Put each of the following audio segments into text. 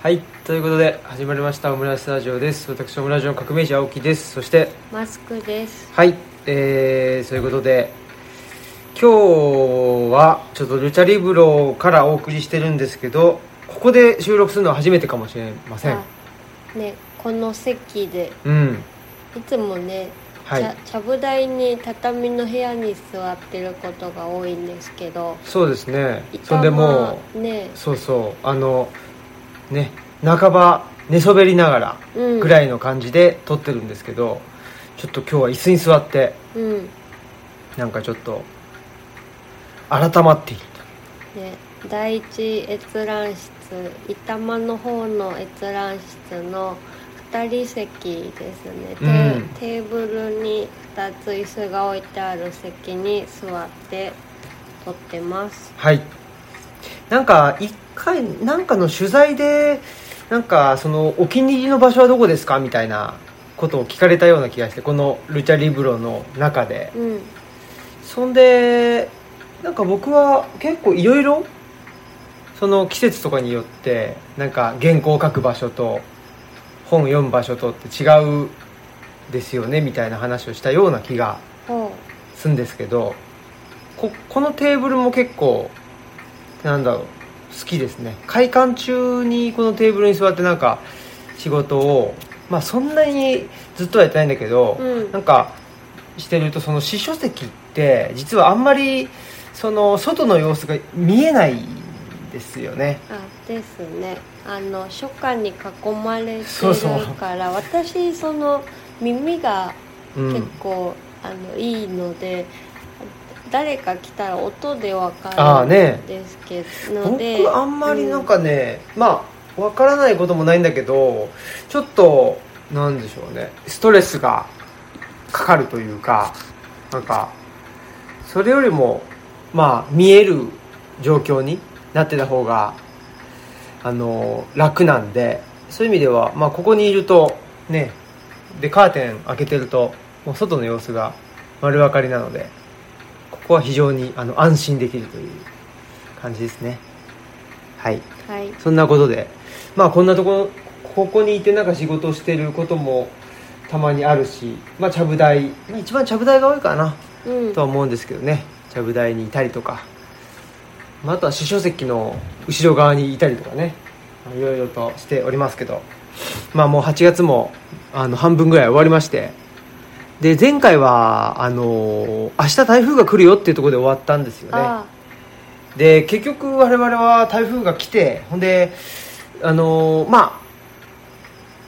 はいということで始まりましたオムライスタジオです。私オムラジオの革命児青木です。そしてマスクです。はいえー、そういうことで今日はちょっとルチャリブロからお送りしてるんですけどここで収録するのは初めてかもしれません。あねこの席でうん。いつもね、はい。茶茶舞台に畳の部屋に座ってることが多いんですけどそうですね。そ板んでも間ね。そうそう。あのね半ば寝そべりながらうん。ぐらいの感じで撮ってるんですけど、ちょっと今日は椅子に座ってうん。なんかちょっと改まっているね第一閲覧室板間の方の閲覧室の2人席ですね、テうん。テーブルに2つ椅子が置いてある席に座って撮ってます。はいなんか一回なんかの取材でなんかそのお気に入りの場所はどこですか？みたいなことを聞かれたような気がしてこのルチャリブロの中で。うん。そんでなんか僕は結構いろいろその季節とかによってなんか原稿を書く場所と本読む場所とって違うですよね？みたいな話をしたような気がほするんですけどここのテーブルも結構なんだろう好きですね。開館中にこのテーブルに座ってなんか仕事をまあそんなにずっとはやってないんだけど、ううん。なんかしてるとその詩書席って実はあんまりその外の様子が見えないんですよね。あですね。あの初夏に囲まれてるそうそう。から私その耳がうん結構、あのいいので誰か来たら音でわかるんですけど、ので僕あんまりなんかね、まあわからないこともないんだけどちょっとなんでしょうね。ストレスがかかるというかなんかそれよりもまあ見える状況になってた方があの楽なんでそういう意味では、まあ、ここにいるとねでカーテン開けてるともう外の様子が丸分かりなのでここは非常にあの安心できるという感じですね。はい。はい。そんなことでまあこんなとこここにいてなんか仕事をしてることもたまにあるしまあちゃぶ台、まあ、一番ちゃぶ台が多いかなうん。とは思うんですけどね。ちゃぶ台にいたりとか、まあ、あとは主書席の後ろ側にいたりとかね。まあいろいろとしておりますけど。まあもう8月もあの半分ぐらい終わりましてで前回はあの明日台風が来るよっていうところで終わったんですよね。あで結局我々は台風が来てほんであのーま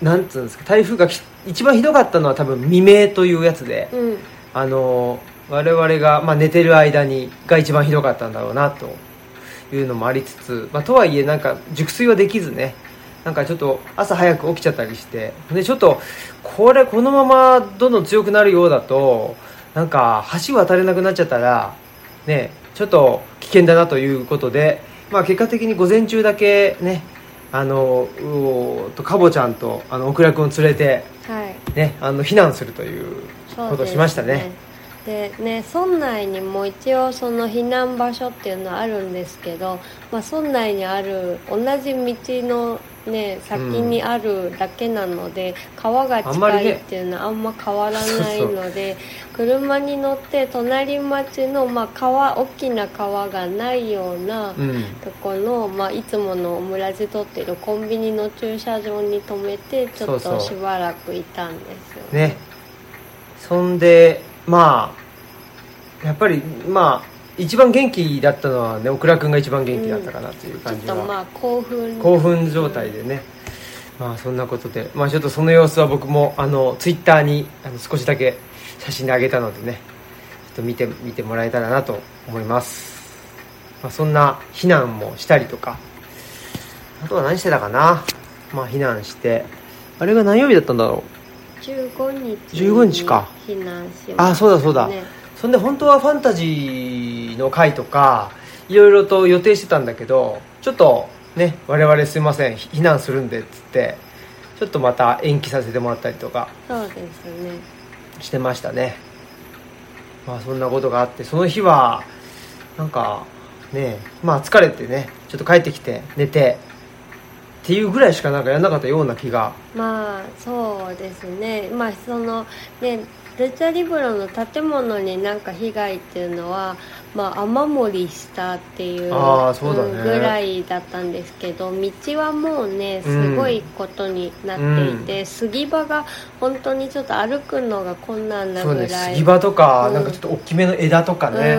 あなんつうんですか台風がき一番ひどかったのは多分未明というやつであうん。あのー我々が、まあ、寝てる間にが一番ひどかったんだろうなというのもありつつ、まあ、とはいえなんか熟睡はできずねなんかちょっと朝早く起きちゃったりしてでちょっとこれこのままどんどん強くなるようだとなんか橋渡れなくなっちゃったらねちょっと危険だなということで、まあ、結果的に午前中だけねあのうおとかぼちゃんとあのオクラ君を連れて、はい。ね、あの避難するということをしましたね。でね村内にも一応その避難場所っていうのはあるんですけど、まあ、村内にある同じ道のね先にあるだけなので、川が近いっていうのはあんま変わらないので車に乗って隣町の、まあ、川大きな川がないような、うん。とこの、まあ、いつものオムラジ撮ってるコンビニの駐車場に止めてちょっとしばらくいたんですよね。そんでまあやっぱりまあ一番元気だったのはねオクラ君が一番元気だったかなという感じは、っとまあ興奮。興奮状態でね。まあそんなことで。まあちょっとその様子は僕もあのツイッターにあの少しだけ写真で上げたのでね。ちょっと見て見てもらえたらなと思います、まあ、そんな避難もしたりとか。あとは何してたかな？まあ避難して。あれが何曜日だったんだろう？15日。に15日か。避難しました、あそうだそうだ。ねそんで本当はファンタジーの回とかいろいろと予定してたんだけどちょっとね我々すいません。避難するんでっつってちょっとまた延期させてもらったりとかそうですね。してましたね。まあそんなことがあってその日はなんかねまあ疲れてねちょっと帰ってきて寝てっていうぐらいしかなんかやんなかったような気が。まあそうですね。まあそのねルチャリブロの建物になんか被害っていうのはまあ、雨漏りしたっていうあーそうだね。んぐらいだったんですけど道はもうねすごいことになっていて、杉場が本当にちょっと歩くのが困難なぐらい。杉場とか、うん。なんかちょっと大きめの枝とかね、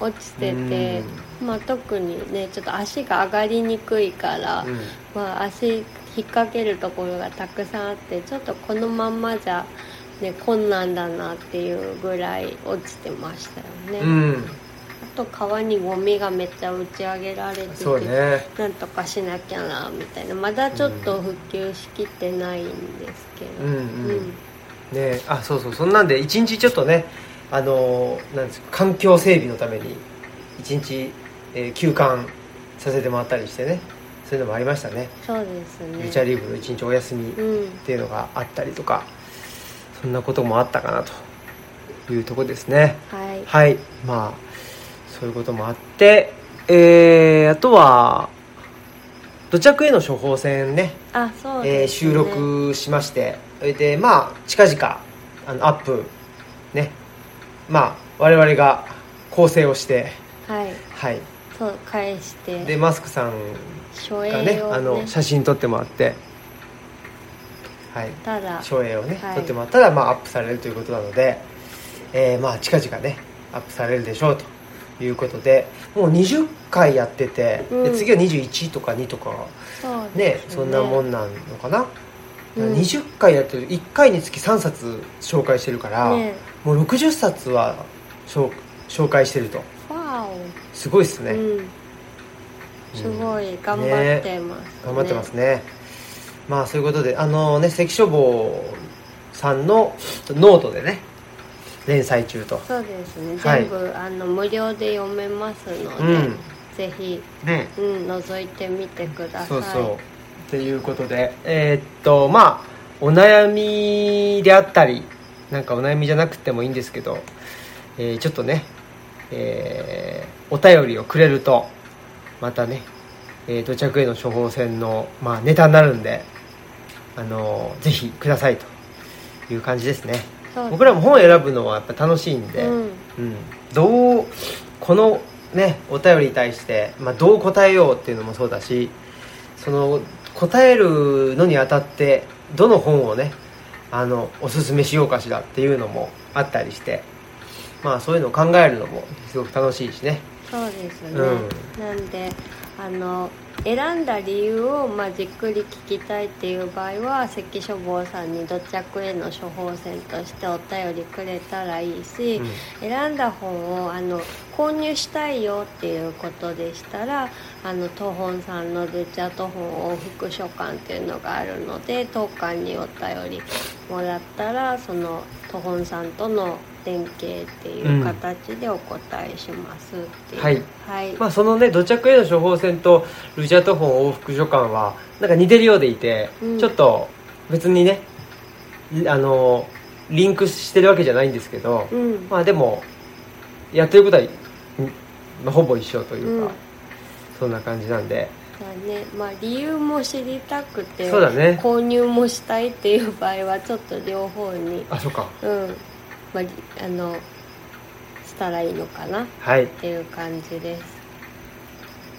うん、落ちてて、まあ、特にねちょっと足が上がりにくいから、うん。まあ、足引っ掛けるところがたくさんあってちょっとこのまんまじゃ、ね、困難だなっていうぐらい落ちてましたよね、うん。あと川にゴミがめっちゃ打ち上げられてて、そうね。なんとかしなきゃなみたいな。まだちょっと復旧しきってないんですけど、うんうん。ねあそうそう。そんなんで一日ちょっとねあのーなんですか環境整備のために一日、えー休館させてもらったりしてね。そういうのもありましたね。そうですね。ルチャリーグの一日お休みっうんていうのがあったりとかそんなこともあったかなというところですね。はい。はい。まあそういうこともあってえー、あとは土着への処方箋ね。あそうえーです、ね。収録しまして。それでまあ近々あのアップね。まあ我々が構成をしてはい。はい。そう返して。でマスクさんがねをあの写真撮ってもらってはい。ただ照英をね、はい。撮ってもらったらまあアップされるということなので、えーまあ近々ねアップされるでしょうということでもう20回やってて、でうん。次は21とか2とかねですそんなもんなのかな、うん。20回やってる1回につき3冊紹介してるから、ね。もう60冊は紹紹介してると。わすごいっすね、おうん。すごい。頑張ってます、ね。頑張ってますねまあそういうことであのね関書房さんのノートでね連載中と。そうですね。はい。全部、あの無料で読めますので、うん。ぜひ、ね。うん、覗いてみてください。そうそう。っていうことでえーっとまあお悩みであったりなんかお悩みじゃなくてもいいんですけど、えーちょっとね、えーお便りをくれるとまたね、えー土着への処方箋の、まあ、ネタになるんで、あのーぜひくださいという感じですね。そう僕らも本を選ぶのはやっぱ楽しいんで、うん。うん、どうこのねお便りに対して、まあ、どう答えようっていうのもそうだしその答えるのにあたってどの本をねあのおすすめしようかしらっていうのもあったりしてまあそういうのを考えるのもすごく楽しいしね。そうですね、うん。なんであの選んだ理由を、まあ、じっくり聞きたいっていう場合は関書房さんに土着への処方箋としてお便りくれたらいいし、うん。選んだ本をあの購入したいよっていうことでしたらあの東本さんのルチャト本往復書館っていうのがあるので当館にお便りもらったらその東本さんとの連携っていう形でお答えしますっていう、はい。はい、まあそのね土着への処方箋とルチャート本往復書館はなんか似てるようでいて、うん。ちょっと別にねあのリンクしてるわけじゃないんですけど、うん。まあでもやってることは、んまあ、ほぼ一緒というか、うん。そんな感じなんで。だね。まあ理由も知りたくてそうだね。購入もしたいっていう場合はちょっと両方に。あそっか。うんまありあのしたらいいのかな？っはい。ていう感じです。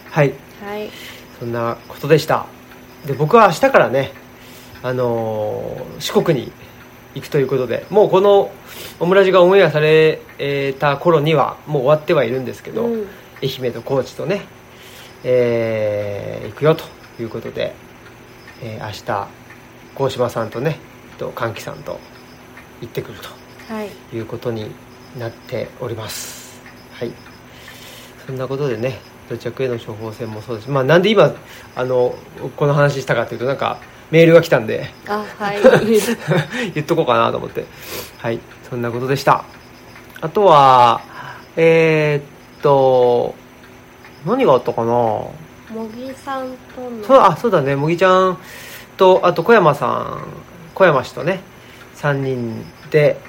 はい。はい。そんなことでした。で僕は明日からねあのー四国に行くということでもうこのオムラジがオンエアされた頃にはもう終わってはいるんですけど、うん。愛媛と高知とね、えー行くよということで、えー明日高島さんとねと歓喜さんと行ってくるはいとい。うことになっております。はい。そんなことでね土着への処方箋もそうです。まあなんで今あのこの話したかというとなんかメールが来たんで。あはい。言っとこうかなと思って。はい。そんなことでした。あとはえーっと何があったかな？茂木さんとのそうあそうだね。茂木ちゃんとあと小山さん。小山氏とね。3人で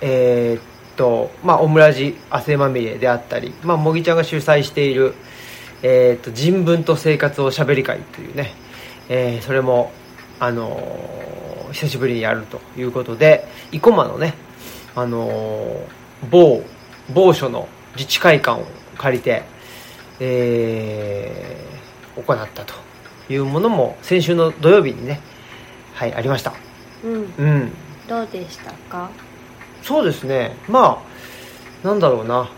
えーっとまあオムラジ汗まみれであったりまあ茂木ちゃんが主催しているえーっと人文と生活をしゃべり会というね、えーそれもあのー久しぶりにやるということで生駒のね、あのー某某所の自治会館を借りて、えー行ったというものも先週の土曜日にねはいありました。うん。うん。どうでしたか？そうですね。まあなんだろうな。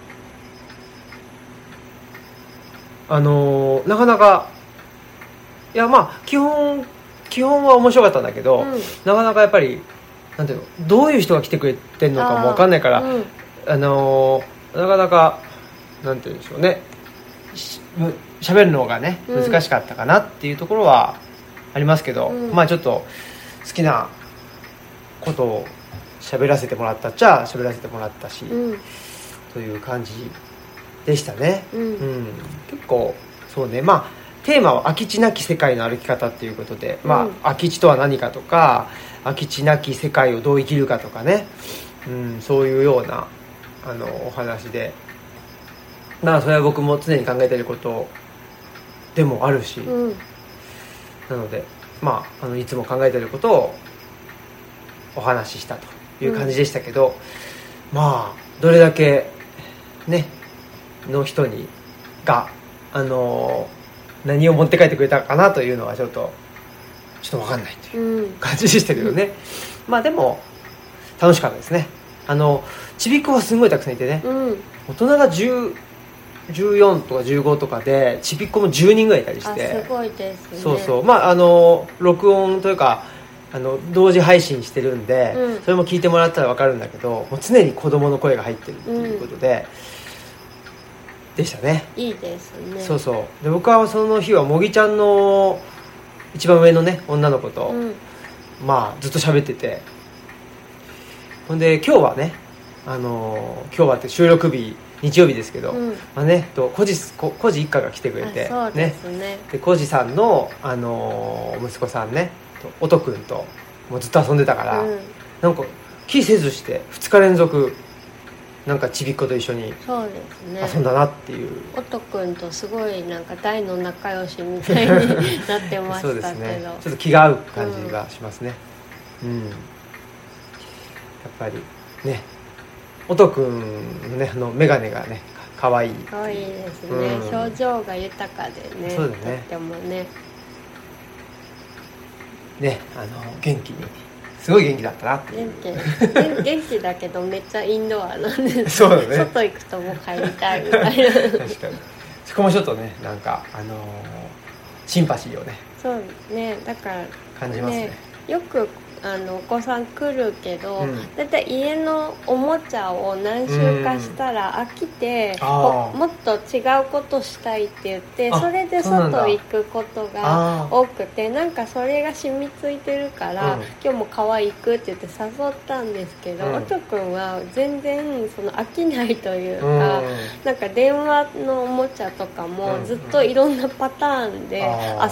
あのーなかなかいやまあ基本基本は面白かったんだけど、うん。なかなかやっぱりなんていうのどういう人が来てくれてるのかもわかんないからあ,、うん。のーなかなかなんていうんでしょうね。しむ喋るのがねうん。難しかったかなっていうところはありますけど、うん。まあちょっと好きなことを喋らせてもらったっちゃ喋らせてもらったし、うん。という感じでしたね、ううん。ん、結構そうね。まあテーマは「空き地なき世界の歩き方」っていうことで、まうん。あ空き地とは何かとか空き地なき世界をどう生きるかとかね、うん、そういうようなあのお話で。まあそれは僕も常に考えていることでもあるし、うん。なのでまああのいつも考えていることをお話ししたという感じでしたけど、まあどれだけねの人にがあの何を持って帰ってくれたかなというのはちょっとちょっと分かんないといううん。感じでしたけどね。まあでも楽しかったですね。あのちびっ子はすごいたくさんいてね。うん。大人が10 14とか15とかでちびっ子も10人ぐらいいたりしあてすごいですね。そうそう。まああの録音というかあの同時配信してるんで、うん。それも聞いてもらったら分かるんだけどもう常に子供の声が入ってるっていうことで、でしたね。いいですね。そうそう。で僕はその日はもぎちゃんの一番上のね女の子と、うん。まあずっと喋ってて。ほんで今日はねあの今日はって収録日日曜日ですけど、うん。まあねとコジココジ一家が来てくれてあそうですね。でコジさんの、あのー息子さんねと音くんともうずっと遊んでたから、うん。なんか気せずして2日連続なんかちびっ子と一緒にそうですね。遊んだなっていう、おとくんとすごいなんか大の仲良しみたいになってまそうしたけど。ですね。ちょっと気が合う感じがしますね。うん、やっぱりね音くんのねあの眼鏡がねかわいい。可愛いですね、うん。表情が豊かでねそうだね。とってもねねあの元気にすごい元気だったなっていう。元気。元元気だけどめっちゃインドアなんで そうだね。外行くともう帰りたいみたいな。確かに。そこもちょっとねなんかあのーシンパシーをね。そうねだから感じますねよくあのお子さん来るけど、うん。だいたい家のおもちゃを何週かしたら飽きて、あー。こもっと違うことしたいって言ってあそれで外行くことが多くてなんかそれが染みついてるから、うん。今日も可愛いくって言って誘ったんですけど、うん。おとくんは全然その飽きないといううん。か、なんか電話のおもちゃとかもうん。ずっといろんなパターンで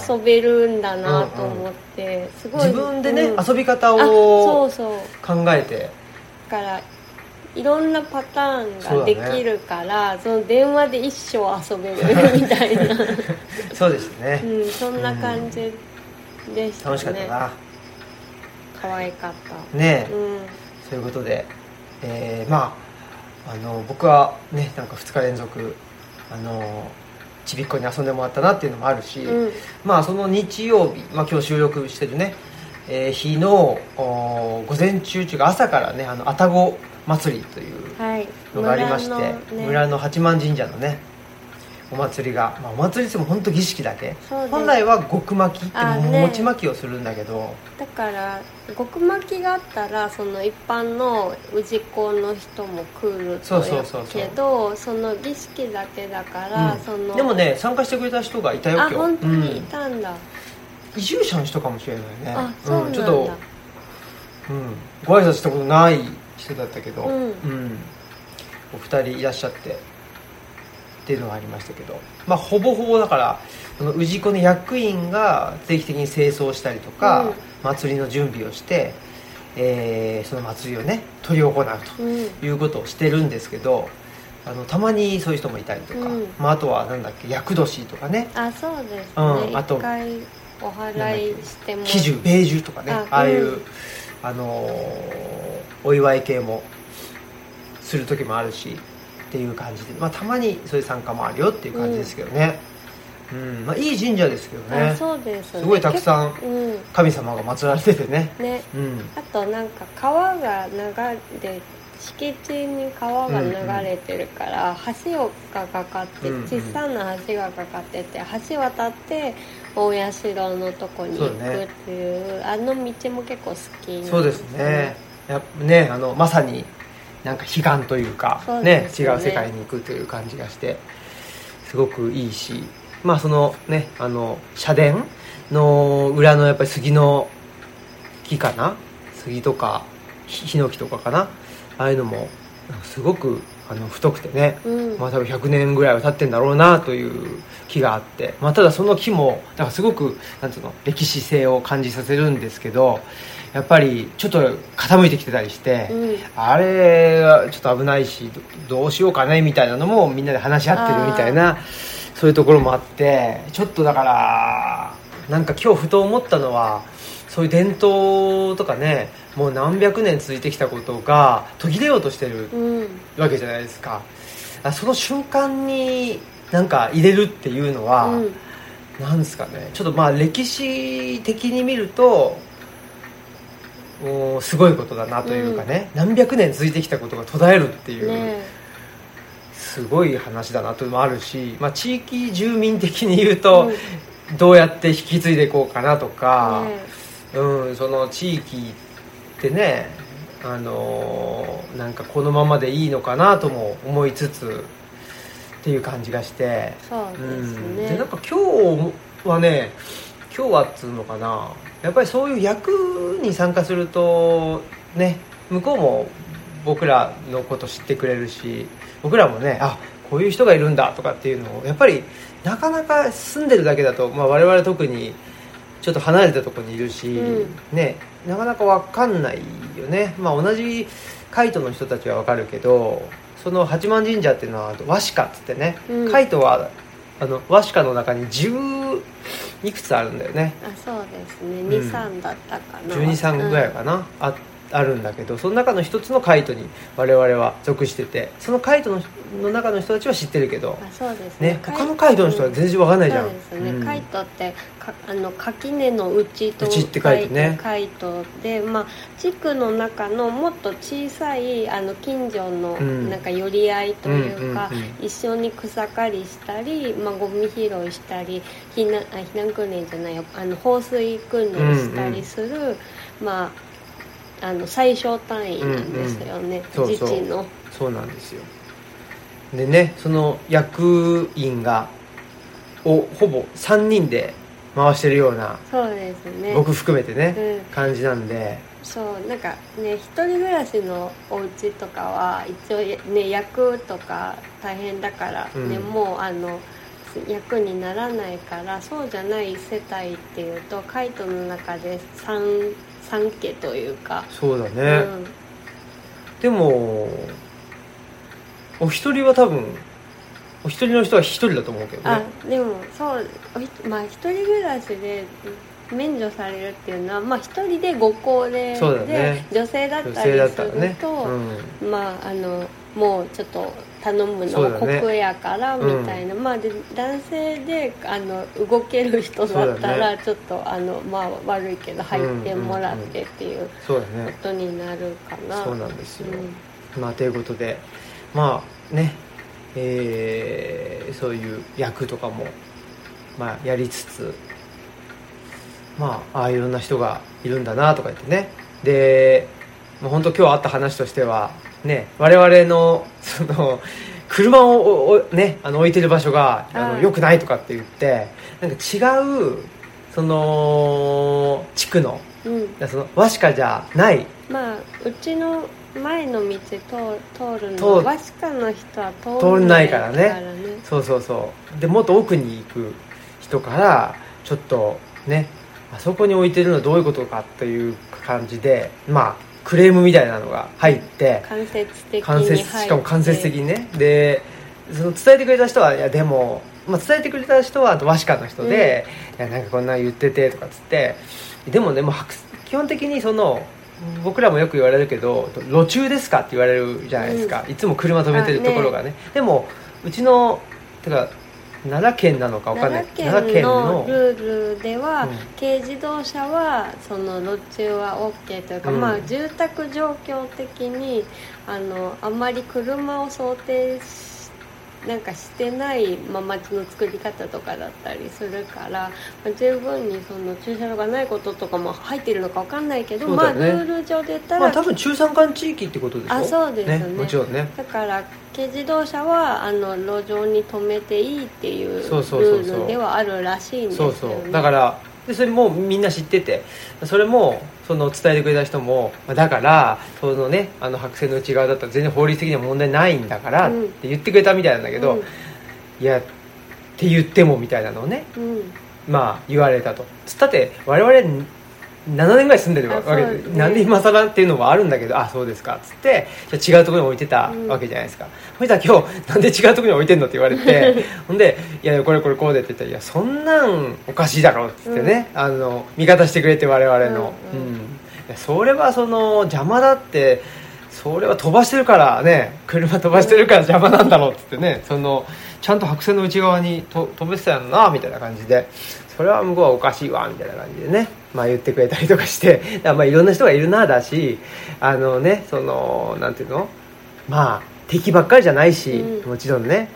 遊べるんだなと思ってすごい自分でね、うん。遊び方あそをうそう。考えて。だからいろんなパターンができるからそ,、の電話で一生遊べるみたいな、そうでしたね、うん、そんな感じでしたね。楽しかったな。可愛かった。ねえ、うん。そういうことで、えーまああの僕はねなんか2日連続あのちびっこに遊んでもらったなっていうのもあるし、うん。まあその日曜日、まあ、今日収録してるね、えー日のお午前中中が朝からねあの愛宕祭りというはい。のがありまして村村の,、のね八幡神社のねお祭りが、まあ、お祭りっても本当儀式だけ。本来は極巻きってあね。餅巻きをするんだけど、だから極巻きがあったらその一般の氏子の人も来るとそうそうそうそうけどその儀式だけだから、うん。そのでもね参加してくれた人がいたよ今あ日。本当にいうん。たんだ、移住者の人かもしれないね。うなんだ、ちょっと、うん、ご挨拶したことない人だったけど、うん。お二人いらっしゃってっていうのがありましたけど。まあほぼほぼだからその氏子の役員が定期的に清掃したりとか、うん。祭りの準備をして、えーその祭りをね執り行うとうん。いうことをしてるんですけどあのたまにそういう人もいたりとか、うん。まあ、あとはなんだっけ厄年とかね。あそうですね、うんあとお祓いしても。喜寿米寿とかねあああいう、うんあのーお祝い系もする時もあるしっていう感じで、まあ、たまにそういう参加もあるよっていう感じですけどね、うん。まあ、いい神社ですけどあねそうですね。すごいたくさん神様が祀られててね。ね。うん。あとなんか川が流れ敷地に川が流れてるから、橋がかかってうんうん。小さな橋がかかってて橋渡って大社のとこに行くっていうあの道も結構好きそうですね。やねあのまさになんか悲願というかね。ね違う世界に行くという感じがしてすごくいいしまあそのねあの社殿の裏のやっぱり杉の木かな？杉とかひヒノキとかかな？ああいうのもすごくあの太くてね。うん、まあ多分100年ぐらいは経ってんだろうなという木があって、まあ、ただその木もなんかすごくなんつうの歴史性を感じさせるんですけどやっぱりちょっと傾いてきてたりして、うん。あれはちょっと危ないしどどうしようかねみたいなのもみんなで話し合ってるみたいなそういうところもあってちょっとだからなんか今日ふと思ったのはそういう伝統とかねもう何百年続いてきたことが途切れようとしてるうんわけじゃないですか。あその瞬間になんか入れるっていうのは、うん。なんですかね。ちょっとまあ歴史的に見るとおーすごいことだなというかね、何百年続いてきたことが途絶えるっていう、ねすごい話だなというのもあるし、まあ、地域住民的に言うと、うん。どうやって引き継いでいこうかなとか、ねうん、その地域ってね、あのーなんかこのままでいいのかなとも思いつつっていう感じがして、そうですうん、ね、でなんか今日はね今日はっつうのかな。やっぱりそういう役に参加するとね向こうも僕らのこと知ってくれるし僕らもねあこういう人がいるんだとかっていうのをやっぱりなかなか住んでるだけだと、まあ、我々特にちょっと離れたところにいるし、うん。ねなかなか分かんないよね、まあ、同じカイトの人たちは分かるけどその八幡神社っていうのは和紙っつってね、うん。カイトはあの和紙の中に10いくつあるんだよね。あそうですね。ん23だったかな。123ぐらいかな、ああるんだけどその中の一つのカイトに我々は属しててそのカイトのの中の人たちは知ってるけどあそうですね。ね他のカイトの人は全然分かんないじゃん。そうですね、うん。カイトってかあの垣根の内と内って書いてね。カイトでまあ地区の中のもっと小さいあの近所のうん。なんか寄り合いというか、うんうんうん一緒に草刈りしたり、まあ、ゴミ拾いしたり避難あ避難訓練じゃないよ。あの放水訓練したりする、まああの最小単位なんですよね、うんうん。自治の。そうなんですよ。でねその役員がをほぼ3人で回してるようなそうですね。僕含めてね、うん。感じなんで。そうなんかね一人暮らしのお家とかは一応ね役とか大変だからね、うん。もうあの役にならないからそうじゃない世帯っていうとカイトの中で 3, 三家というか、そうだうね、ん、でもお一人は多分お一人の人は一人だと思うけどあねでもそうおひまあ一人暮らしで免除されるっていうのはまあ一人でご高齢そうだで、ね。女性だっ女性たりすだったらね。ると、うん。まああのもうちょっと頼むのはそうだね。酷やからみたいな、まあで男性であの動ける人だったらちょっと、あのまあ悪いけど入ってもらってっていうこね。とになるかな、そうなんですよ、うん。まあということでまあねえーそういう役とかもまあやりつつまあああいろんな人がいるんだなとか言ってね。でもう本当今日あった話としてはね我々の その車をねあの置いてる場所があのはい良くないとかって言ってなんか違うその地区のうん。その和紙じゃないまあうちの前の道通通るの和紙家の人は通通んないからね。ねそうそうそう。でもっと奥に行く人からちょっとねあそこに置いてるのはどういうことかっていう感じでまあクレームみたいなのが入って間接的に間接しかも間接的にね。でその伝えてくれた人はいやでもまあ、伝えてくれた人は和紙館の人で、いやなんかこんな言っててとかっつって。でもねもう白基本的にその僕らもよく言われるけど路中ですかって言われるじゃないですか、いつも車止めてるところがね。でもうちのてか奈良県なのか分かんない。奈良県のルールでは、うん。軽自動車はその路中は OK というか、うん。まあ住宅状況的にあのあんまり車を想定しなんかしてない、まあ、街の作り方とかだったりするから、まあ、十分にその駐車場がないこととかも入ってるのかわかんないけど、まあルール上で言ったら、まあ多分中山間地域ってことでしょ？あそうですね。もちろんね。だから軽自動車はあの路上に止めていいっていうルールではあるらしいんですよね。そうそう。だからでそれもみんな知っててそれもその伝えてくれた人もまあだからそのねあの白線の内側だったら全然法律的には問題ないんだからっうん。て言ってくれたみたいなんだけど、いやって言ってもみたいなのをねうん、うん。まあ言われたと。つったって我々7年ぐらい住んでるわあけで、ねなんで今更っていうのもあるんだけどあそうですかっつってじゃあ違うところに置いてたわけじゃないですか、そしたら今日なんで違うところに置いてんのって言われて ほんで「いやこれこれこうで」って言ったら「いやそんなんおかしいだろ」っつってね、あの味方してくれて我々の、うんうんうん。それはその邪魔だってそれは飛ばしてるからね車飛ばしてるから邪魔なんだろうっつってねそのちゃんと白線の内側にと飛べてたよなみたいな感じでそれは向こうはおかしいわみたいな感じでね、まあ、言ってくれたりとかして。だまあいろんな人がいるなだしあのねそのなんていうの？まあ敵ばっかりじゃないし、うん。もちろんね。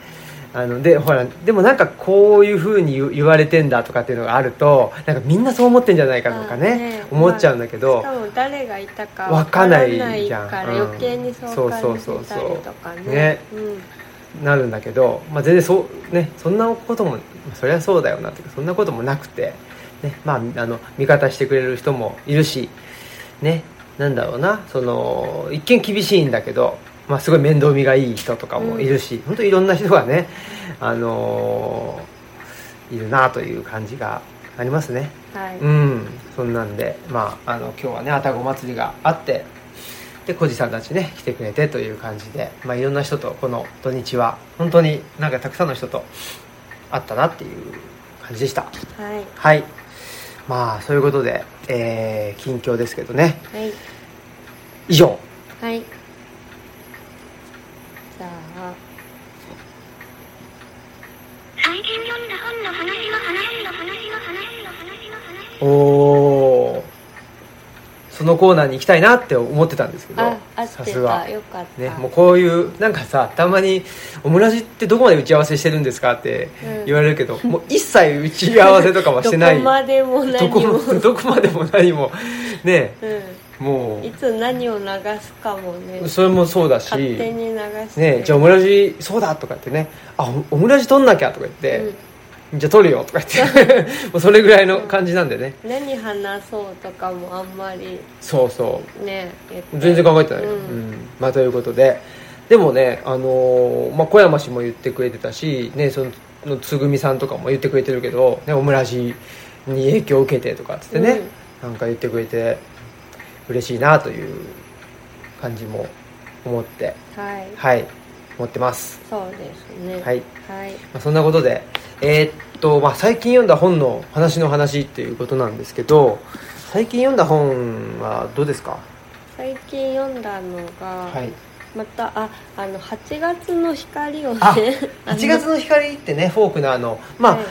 あのでほらでもなんかこういうふうに言言われてんだとかっていうのがあるとなんかみんなそう思ってんじゃないかとかねあね。思っちゃうんだけど、しかも誰がいたかわかんないじゃん。わから余計にそう感じたりとかね。ね。うん。なるんだけど、まあ、全然そうねそんなこともまあそりゃそうだよなっていうかそんなこともなくて、ねまあ、あの味方してくれる人もいるしねなんだろうなその一見厳しいんだけど、まあ、すごい面倒見がいい人とかもいるし、本当いろんな人がね、あのーいるなという感じがありますね。はい、うん。そんなんでまああの今日はね愛宕祭りがあってで小路さんたちね来てくれてという感じで、まあ、いろんな人とこの土日は本当になんかたくさんの人と会ったなっていう感じでした。はい。はい。まあそういうことで、えー近況ですけどね。はい。以上。はい。じゃあ。最近読んだ本の話の話の話の話の話の話おおそのコーナーに行きたいなって思ってたんですけどさすが。たよかった。ね、もうこういうなんかさたまに「オムラジってどこまで打ち合わせしてるんですか?」って言われるけど、もう一切打ち合わせとかはしてない。どこまでも何どこもも どこまでも何も。ね。もう。ん、いつ何を流すかもね。うそれもそうだし。勝手に流して。ねじゃあオムラジそうだとか言ってね「あオムラジ撮んなきゃ」とか言って、じゃあ撮るよとか言って。もうそれぐらいの感じなんでね。何話そうとかもあんまり。そうそう。ね全然考えてない、ううん。ん。まあ、ということで。でもね、あのーまあ、小山氏も言ってくれてたし、ね、そのつぐみさんとかも言ってくれてるけど、ね、オムラジに影響を受けてとかっつってね、なんか言ってくれて嬉しいなという感じも思って。はい。はい思ってます。そうですね。はい、はい。まあ、そんなことでえーっと、まあ、最近読んだ本の話の話っていうことなんですけど最近読んだ本はどうですか？最近読んだのが、はい。またああの8月の光をねあ あの8月の光ってねフォークのあのまあ、はい。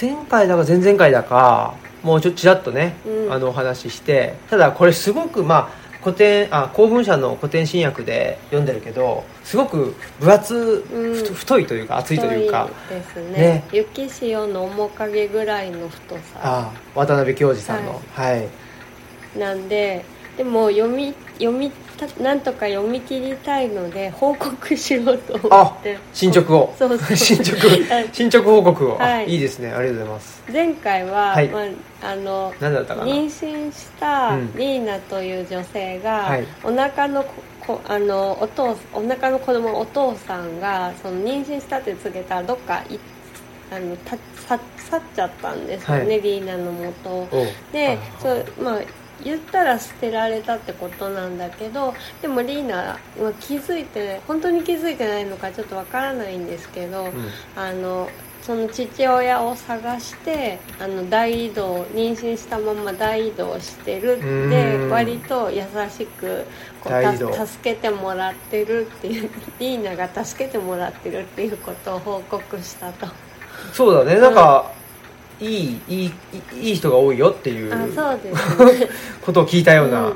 前回だか前々回だかもうちょっとちらっとね、うん。あのお話ししてただこれすごくまあ古典あ公文社の古典新訳で読んでるけどすごく分厚、うん。ふ太いというか厚いというか。太いですね。ね。雪潮の面影ぐらいの太さ。あ渡辺教授さんの。はい、なんででも読み読みたなんとか読み切りたいので報告しようと思あって。進捗を。そうそう。進捗。はい。進捗報告を、あはい。いいですね。ありがとうございます。前回は、はい。まあ、あの何だったかな？妊娠したうん。リーナという女性が、はい。お腹のここあのお父お腹の子供のお父さんがその妊娠したって告げたらどっかいあのたさ去っちゃったんですよね、はい。リーナの元を。おう。であ。そうまあ言ったら捨てられたってことなんだけどでもリーナは気づいて本当に気づいてないのかちょっとわからないんですけど、あのその父親を探してあの大移動妊娠したまま大移動してる。ってうん。割と優しくこう助けてもらってるっていうリーナが助けてもらってるっていうことを報告したと。そうだね。なんか、いいいいいい人が多いよっていうあそうですね。ことを聞いたような、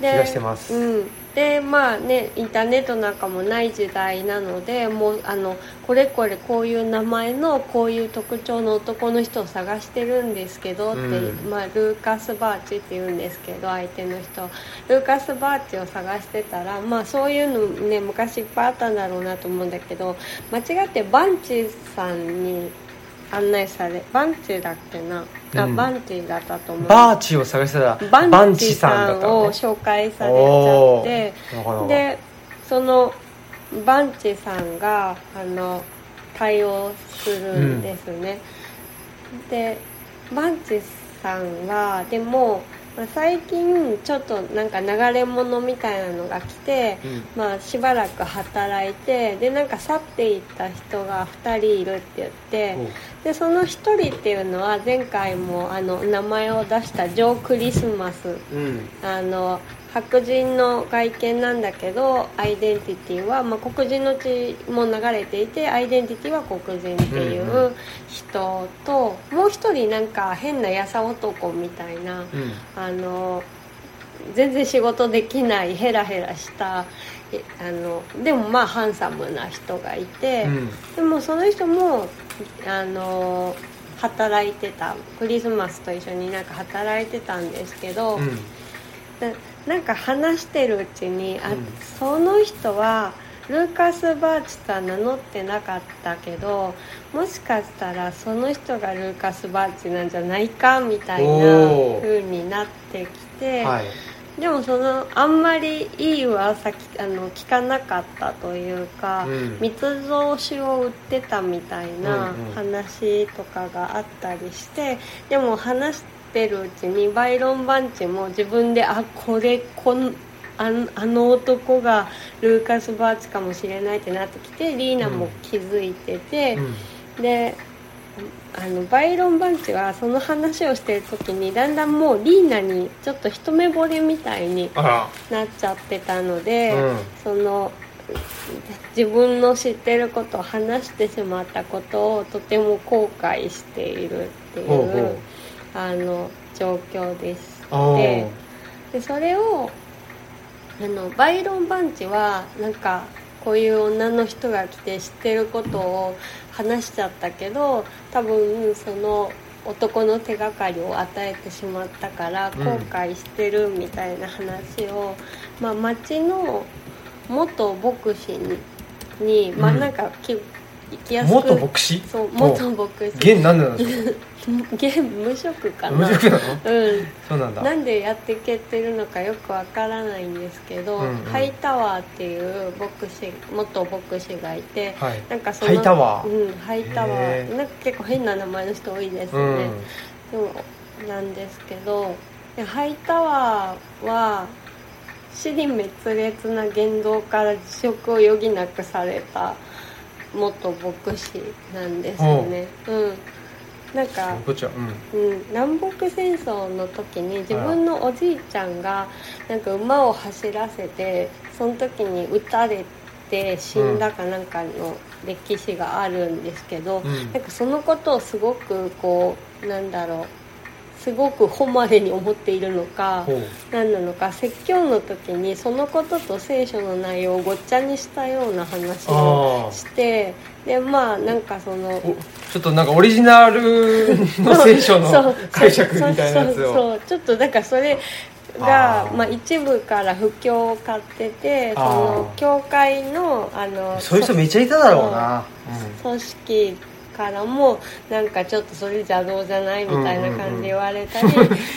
気がしてます。うん、でまあねインターネットなんかもない時代なのでもうあのこれこれこういう名前のこういう特徴の男の人を探してるんですけどって、うん。まあ、ルーカス・バーチって言うんですけど相手の人。ルーカス・バーチを探してたらまあそういうのね昔いっぱいあったんだろうなと思うんだけど間違ってバンチさんに案内されバンチだっけな？あ、うん。バンチだったと思う。バーチを探したらバンチさんを紹介されちゃってでそのバンチさんがあの対応するんですね、でバンチさんはでも、まあ最近ちょっとなんか流れ物みたいなのが来て、うん。まあ、しばらく働いてでなんか去っていった人が2人いるって言ってでその1人っていうのは前回もあの名前を出したジョー・クリスマス。うん。あの白人の外見なんだけどアイデンティティは、まあ、黒人の血も流れていてアイデンティティは黒人っていうんうう人と、もう一人なんか変なやさ男みたいなうん。あの全然仕事できないヘラヘラしたえあのでもまあハンサムな人がいて、うん。でもその人もあの働いてたクリスマスと一緒になんか働いてたんですけど、うんななんか話してるうちにあ、うん。その人はルーカス・バーチとは名乗ってなかったけどもしかしたらその人がルーカス・バーチなんじゃないかみたいな風になってきて、はい。でもそのあんまりいい噂きあの聞かなかったというか、うん。密造酒を売ってたみたいな話とかがあったりして、でも話してるうちにバイロン・バンチも自分であこれこんあのあの男がルーカス・バーチかもしれないってなってきてリーナも気づいてて、うん。であのバイロン・バンチはその話をしてる時にだんだんもうリーナにちょっと一目惚れみたいにあなっちゃってたので、うん。その自分の知ってることを話してしまったことをとても後悔しているっていうほうほうあの状況です。でそれをあのバイロン・バンチはなんかこういう女の人が来て知ってることを話しちゃったけど多分その男の手がかりを与えてしまったからうん。後悔してるみたいな話を、まあ、町の元牧師にに、まあうん。なんかき行きやすく。元牧師？そう元牧師。現何なんですか？現無職かな。無職なの？うん。そうなんだ。なんでやっていけてるのかよくわからないんですけど、うんうん。ハイタワーっていう牧師元牧師がいてはい。なんかそのハイタワー？うんハイタワへー。ーなんか結構変な名前の人多いですね、ん。でもなんですけどでハイタワーは死に滅裂な言動から辞職を余儀なくされた元牧師なんですよね。う。ん。なんかうん。うん、南北戦争の時に自分のおじいちゃんがなんか馬を走らせてその時に撃たれて死んだかなんかの歴史があるんですけど、うん。なんかそのことをすごくこうなんだろうすごく誉れに思っているのか何なのか説教の時にそのことと聖書の内容をごっちゃにしたような話をしてでまあなんかそのおちょっとなんかオリジナルの聖書の 解釈みたいなやつそうそうをそう。ちょっとだからそれがまあ、一部から布教を買っててその教会のあのそういう人めっちゃいただろうな。組織からもなんかちょっとそれ邪道じゃないみたいな感じで言われたり、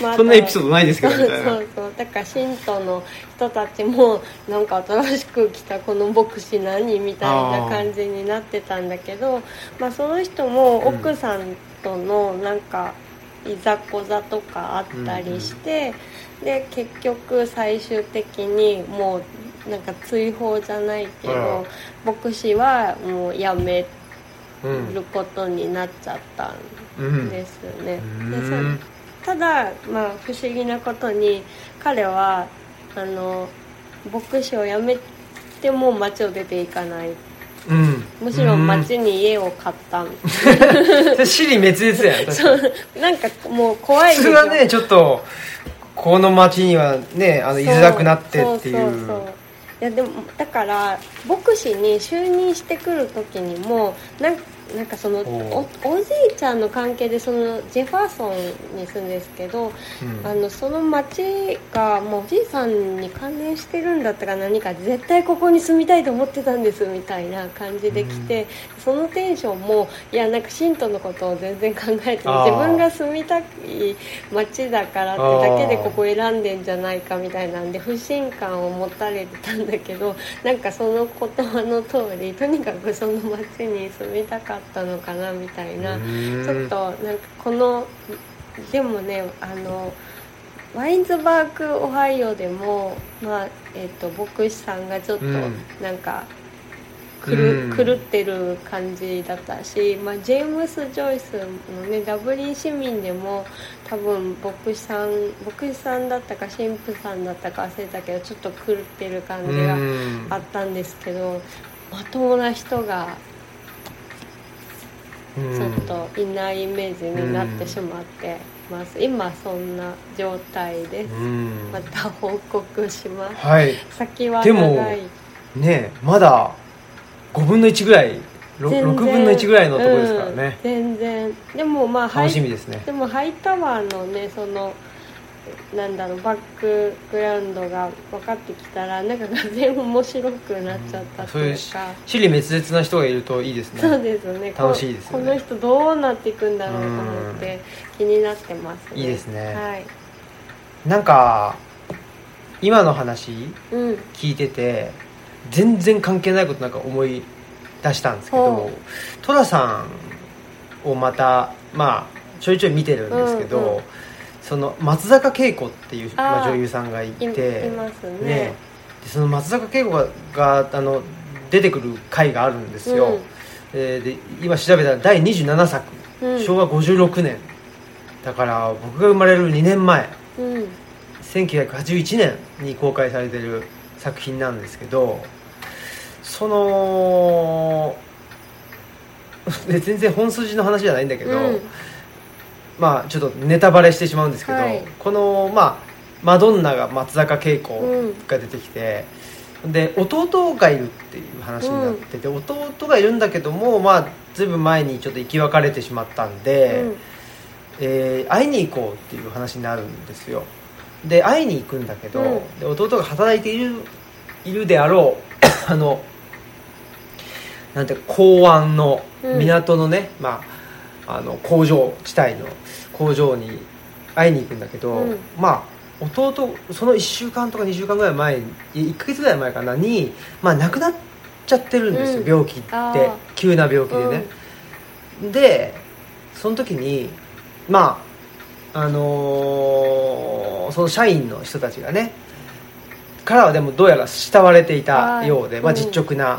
まあそんなエピソードないですけどそうそう。だから信徒の人たちもなんか新しく来たこの牧師何みたいな感じになってたんだけどまあ、その人も奥さんとのなんかいざこざとかあったりして、で結局最終的にもうなんか追放じゃないけど、牧師はもう辞めうんることになっちゃったうんんですね、うでん。そただ、まあ、不思議なことに彼はあの牧師を辞めても町を出ていかない。うん。むしろ町に家を買った。みたい滅裂やん。確かにな、なんかもう怖い普通はねちょっとこの町にはねあの居づらくなってっていそうそうそういやでもだから牧師に就任してくる時にもなんなんかそのおおおじいちゃんの関係でそのジェファーソンに住んですけど、うん。あのその町がもうおじいさんに関連してるんだったか何か絶対ここに住みたいと思ってたんですみたいな感じで来て、そのテンションもいやなんか信徒のことを全然考えて自分が住みたい町だからってだけでここ選んでんじゃないかみたいなんで不信感を持たれてたんだけどなんかその言葉の通りとにかくその町に住みたかったのかなみたいな。うんちょっとなんかこのでもねあのワインズバーグオハイオでも、まあえー、と牧師さんがちょっとうん。なんか狂,、うん。狂ってる感じだったし、まあ、ジェームス・ジョイスのねダブリン市民でも多分牧師さん牧師さんだったか神父さんだったか忘れたけどちょっと狂ってる感じがうん。あったんですけどまともな人がちょっといないイメージになってしまってます、今そんな状態です、うん。また報告します。はい。先はでも長いねまだ5分の1ぐらいろ全然。6分の1ぐらいのところですからうん。ね、全然。でもまあ楽しみですね。でもハイタワーのねそのなんだろうバックグラウンドが分かってきたらなんかがぜん面白くなっちゃったとそういういうか、死に滅裂な人がいるといいですね。そうですね。こ楽しいですよね。この人どうなっていくんだろうと思って気になってますね。いいですね。はい。なんか今の話うん。聞いてて全然関係ないことなんか思い出したんですけどほ寅さんをまたまあちょいちょい見てるんですけど、うんうんその松坂慶子っていう女優さんがいいていますね。ね。でその松坂慶子ががあの出てくる回があるんですよ、うん。えーで今調べたら第27作、うん。昭和56年。だから僕が生まれる2年前。うん。1981年に公開されてる作品なんですけどその で全然本筋の話じゃないんだけど、うんまあちょっとネタバレしてしまうんですけど、はい。このまあマドンナが松坂慶子うん。が出てきて、で弟がいるっていう話になってて、弟がいるんだけどもまあずいぶん前にちょっと生き別れてしまったんで、うん。えー会いに行こうっていう話になるんですよ。で会いに行くんだけど、うん。で弟が働いているいるであろう あのなんて港湾のうん。港のね、まあ、あの工場地帯の工場に会いに行くんだけど、うん。まあ弟その1週間とか2週間ぐらい前1ヶ月ぐらい前かなに、まあ、亡くなっちゃってるんですよ、うん。病気って。急な病気でね、でその時にまああのーその社員の人たちがねからはでもどうやら慕われていたようで、まあ、うん。実直な、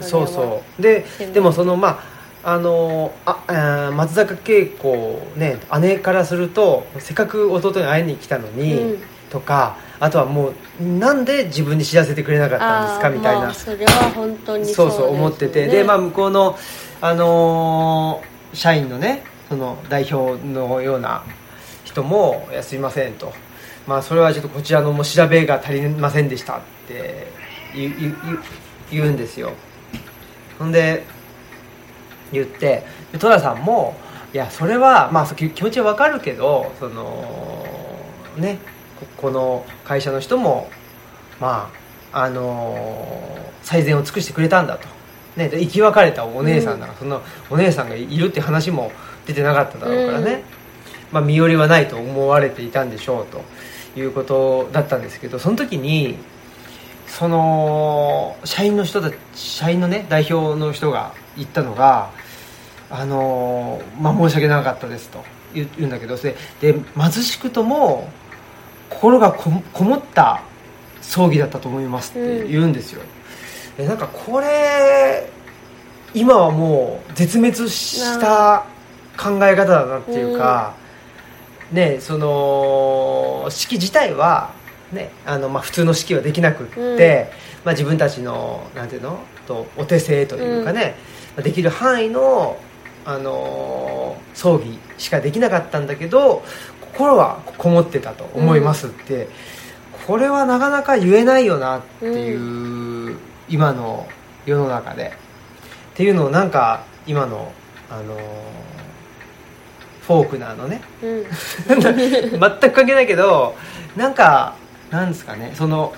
そうそう。ででもそのまああのーあ松坂慶子ね姉からするとせっかく弟に会いに来たのに、うん。とかあとはもうなんで自分に知らせてくれなかったんですかみたいな、まあそれは本当にそうですそう思ってて。ねでまあ向こうのあのー社員のねその代表のような人も「いやすいません」と「まあそれはちょっとこちらのもう調べが足りませんでした」って言うんですよ。ほんで言ってで戸田さんもいやそれはまあ気気持ちはわかるけどそのねここの会社の人もまああのー最善を尽くしてくれたんだと、ね、で生き別れたお姉さんだから、そのお姉さんがいるって話も出てなかっただろうからね、うん。まあ、身寄りはないと思われていたんでしょうということだったんですけどその時にその社員の人たち社員のね代表の人が言ったのがあのーまあ、申し訳なかったですと言うんだけどでで貧しくとも心がここもった葬儀だったと思いますって言うんですよ、でなんかこれ今はもう絶滅した考え方だなっていうか、ねその式自体はねあの、まあ、普通の式はできなくって、うん。まあ、自分たちのなんていうのとお手製というかね、まあできる範囲の、あのー葬儀しかできなかったんだけど心はこもってたと思いますって、これはなかなか言えないよなっていう、今の世の中で。っていうのをなんか今の、あのーフォークナーのね。うん。全く関係ないけどなんかなんですかねその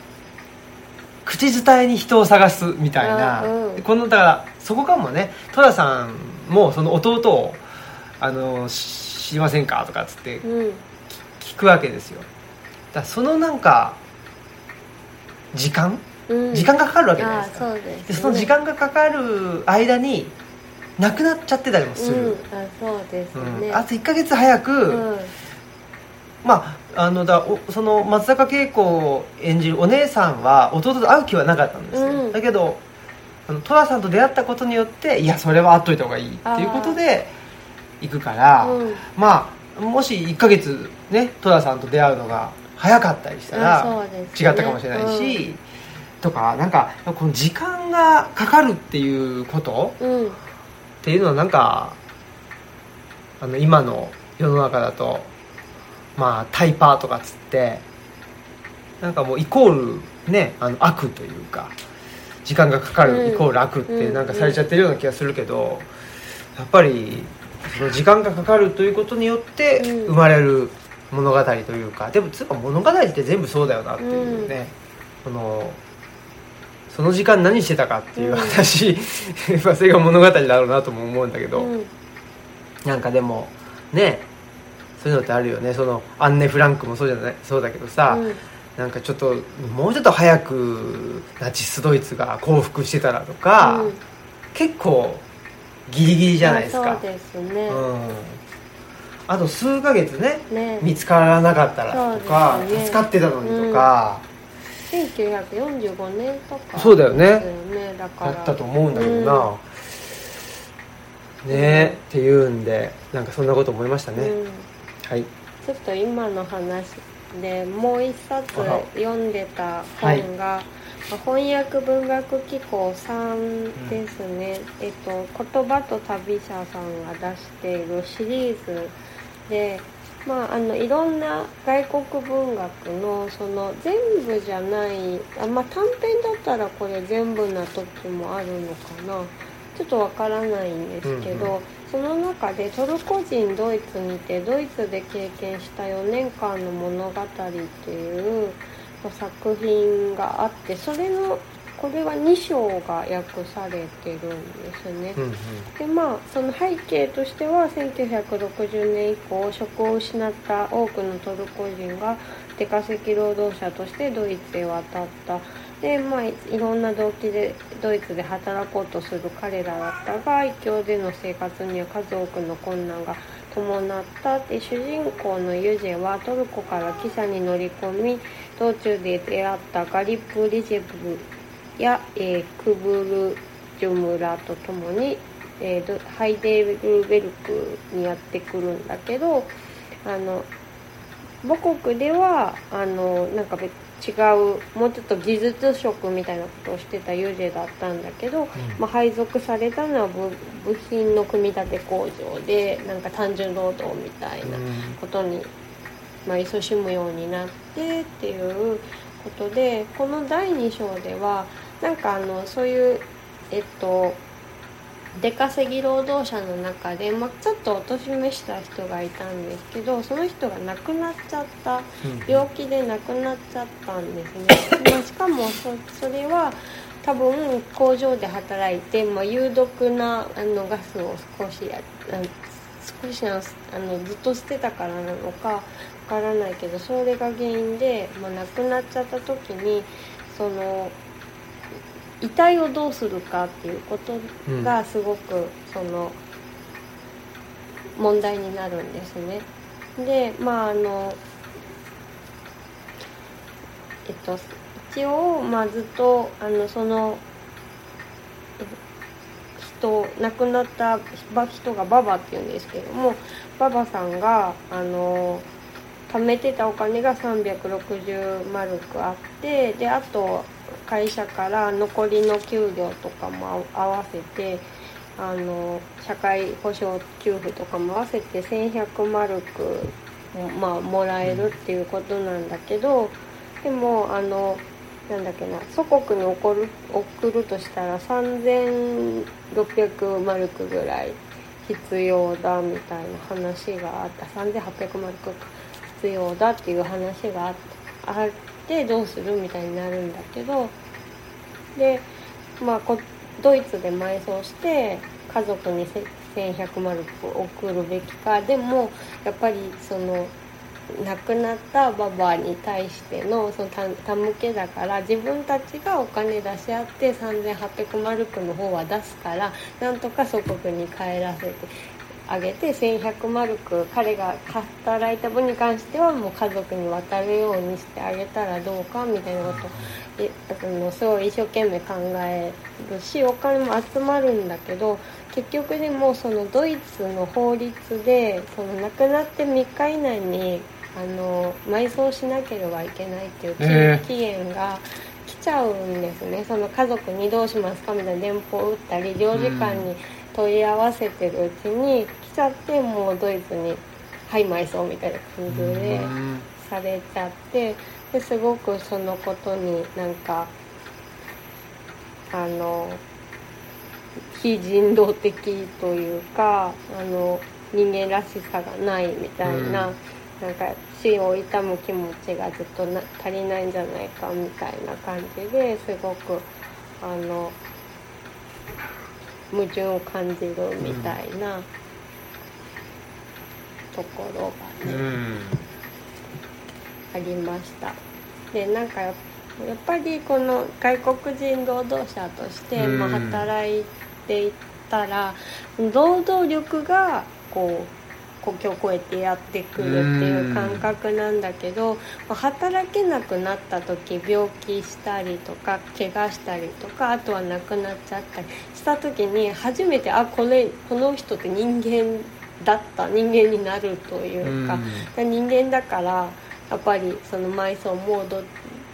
口伝えに人を探すみたいな、あうん。このだからそこかもね。戸田さんもその弟をあのし知りませんかとかっつってうん。聞くわけですよ。だからそのなんか時間？うん。時間がかかるわけじゃないあですか、そうです、ね、でその時間がかかる間に亡くなっちゃってたりもする、うん、あそうですね、うん。あと1ヶ月早く、うん。まああのだおその松坂慶子を演じるお姉さんは弟と会う気はなかったんですよ、うん。だけどあの寅さんと出会ったことによっていやそれは会っといた方がいいっていうことで行くから、うん。まあもし1ヶ月ね寅さんと出会うのが早かったりしたあらそうですね。違ったかもしれないし、とかなんかこの時間がかかるっていうことうん。っていうのはなんかあの今の世の中だとまあタイパーとかっつってなんかもうイコールねあの悪というか時間がかかうん。るイコール悪ってうん。なんかされちゃってるような気がするけどやっぱりその時間がかかるということによってうん。生まれる物語というかでもつうか物語って全部そうだよなっていうね、このその時間何してたかっていう話、まあそれが物語だろうなとも思うんだけど、うん。なんかでもねそういうのってあるよね。そのアンネ・フランクもそうじゃない？そうだけどさ、うん。なんかちょっともうちょっと早くナチスドイツが降伏してたらとか、うん。結構ギリギリじゃないですか。あそうですね、うん、あと数ヶ月ねね。見つからなかったらとか、ね。助かってたのにとか、1945年とかそうだよね。だったと思うんだけどな、ね。っていうんでなんかそんなこと思いましたね、うんはい。ちょっと今の話でもう一冊読んでた本が、まあ翻訳文学機構さんですね、えっと言葉と旅者さんが出しているシリーズでまああのいろんな外国文学のその全部じゃないあまあ短編だったらこれ全部な時もあるのかな。ちょっとわからないんですけど、うんうその中でトルコ人ドイツにてドイツで経験した4年間の物語っていう作品があってそれのこれは2章が訳されてるんですね。うんうんでまあその背景としては1960年以降職を失った多くのトルコ人が出稼ぎ労働者としてドイツへ渡ったでまあいろんな動機でドイツで働こうとする彼らだったが異教での生活には数多くの困難が伴った。で主人公のユジェはトルコから汽車に乗り込み道中で出会ったガリップ・リジェブや、えークブルジュムラとともに、えーハイデルベルクにやってくるんだけどあの母国ではあのなんか別違うもうちょっと技術職みたいなことをしてたユジェだったんだけど、まあ、配属されたのは部部品の組み立て工場でなんか単純労働みたいなことに、まあ、勤しむようになってっていうことでこの第2章ではなんかあのそういうえっと出稼ぎ労働者の中で、まあ、ちょっとお年めした人がいたんですけどその人が亡くなっちゃった病気で亡くなっちゃったんですね、まあ、しかもそそれは多分工場で働いて、まあ、有毒なあのガスを少し少しなあのずっと捨てたからなのかわからないけどそれが原因で、まあ、亡くなっちゃった時にその遺体をどうするかっていうことがすごくその問題になるんですね。でまああのえっと一応、まあ、ずっとあのその人亡くなった人がババっていうんですけどもババさんがあの貯めてたお金が360マルクあってであと会社から残りの給料とかも合わせてあの社会保障給付とかも合わせて1100マルク、まあ、もらえるっていうことなんだけどでもあのなんだっけな祖国に送る送るとしたら3600マルクぐらい必要だみたいな話があった。3800マルク必要だっていう話があってどうするみたいになるんだけどでまあこドイツで埋葬して家族に1100マルク送るべきか。でもやっぱりその亡くなったババアに対してのその手向けだから自分たちがお金出し合って3800マルクの方は出すからなんとか祖国に帰らせて。あげて1100マルク彼が働いた分に関してはもう家族に渡るようにしてあげたらどうかみたいなこと。えあのすごい一生懸命考えるしお金も集まるんだけど結局でもそのドイツの法律でその亡くなって3日以内にあの埋葬しなければいけないっていう期,、期限が来ちゃうんですね。その家族にどうしますかみたいな電報を打ったり領事館に問い合わせてるうちに来ちゃってもうドイツに「はい埋葬」みたいな感じでされちゃってですごくそのことになんかあの非人道的というかあの人間らしさがないみたいな。うんなんか死を悼む気持ちがずっとな足りないんじゃないかみたいな感じですごくあの矛盾を感じるみたいなところがね、うん、ありました。でなんかやっぱりこの外国人労働者として、まあ、働いていったら労働力がこう国境を越えてやってくるっていう感覚なんだけど働けなくなった時病気したりとか怪我したりとかあとは亡くなっちゃったりした時に初めてあこれこの人って人間だった人間になるというか人間だからやっぱりその埋葬もど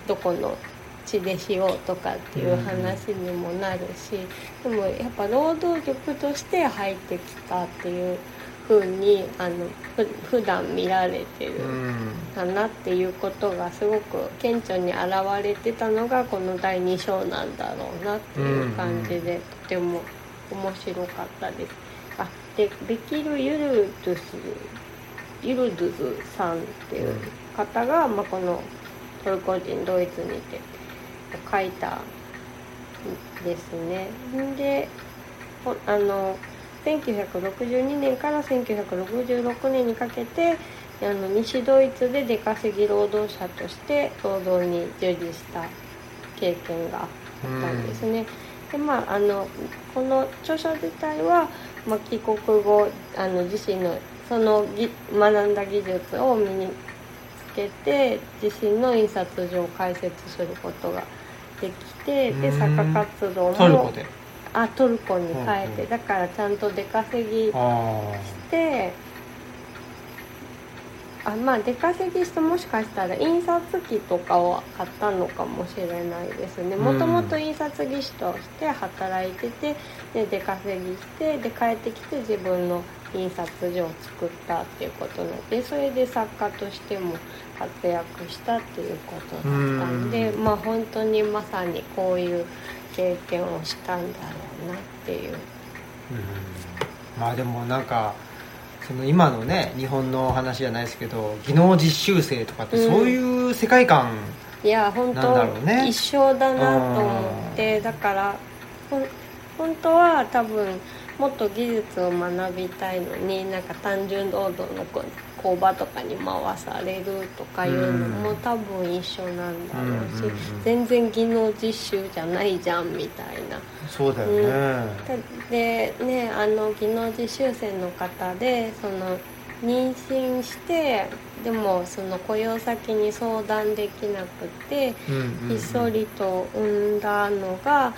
どこの地でしようとかっていう話にもなるしでもやっぱ労働力として入ってきたっていう。風にあのふ普段見られてるかなっていうことがすごく顕著に現れてたのがこの第2章なんだろうなっていう感じでとても面白かったです。あでベキル・ユルドゥスユルドゥズさんっていう方が、まあ、このトルコ人ドイツにて書いたですね。であの1962年から1966年にかけてあの西ドイツで出稼ぎ労働者として労働に従事した経験があったんですね。でまあ、あのこの著書自体は、まあ、帰国後あの自身のそのぎ学んだ技術を身につけて自身の印刷所を開設することができてで作家活動もあトルコに帰って、だからちゃんと出稼ぎしてあまあ出稼ぎしてもしかしたら印刷機とかを買ったのかもしれないですね。もともと印刷技師として働いててで出稼ぎしてで帰ってきて自分の印刷所を作ったっていうことなのでそれで作家としても活躍したっていうことだったんでまあ本当にまさにこういう経験をしたんだろうなっていう、うん、まあでもなんかその今のね日本の話じゃないですけど技能実習生とかってそういう世界観、うん、いや本当、ね、一緒だなと思ってだから本当は多分もっと技術を学びたいのになんか単純労働のこ工場とかに回されるとかいうのも多分一緒なんだろうし、うんうんうん全然技能実習じゃないじゃんみたいな。そうだよね、でねあの技能実習生の方でその妊娠してでもその雇用先に相談できなくてうんうんうん。ひっそりと産んだのが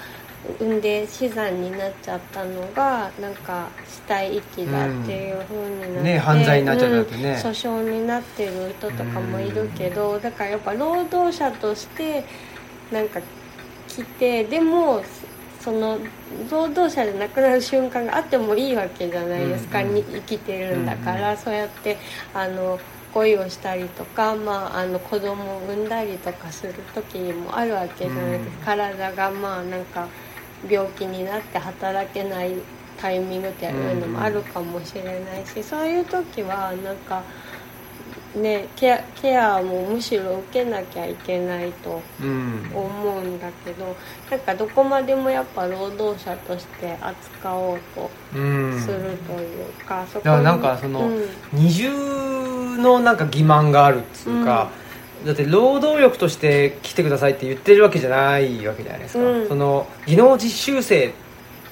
産んで死産になっちゃったのがなんか死体遺棄だっていう風になって、ね犯罪になっちゃったってね。うん。訴訟になってる人とかもいるけどだからやっぱ労働者としてなんか来てでもその労働者で亡くなる瞬間があってもいいわけじゃないですか、うんうんに生きてるんだから、うんそうやってあの恋をしたりとか、まあ、あの子供を産んだりとかする時もあるわけじゃないですか、体がまあなんか病気になって働けないタイミングっていうのもあるかもしれないし、そういう時はなんかねケアケアもむしろ受けなきゃいけないとうん思うんだけどなんかどこまでもやっぱ労働者として扱おうとうん。するというか、そこだからになんかそのうん。二重のなんか欺瞞があるっつうか、だって労働力として来てくださいって言ってるわけじゃないわけじゃないですか、うん。その技能実習生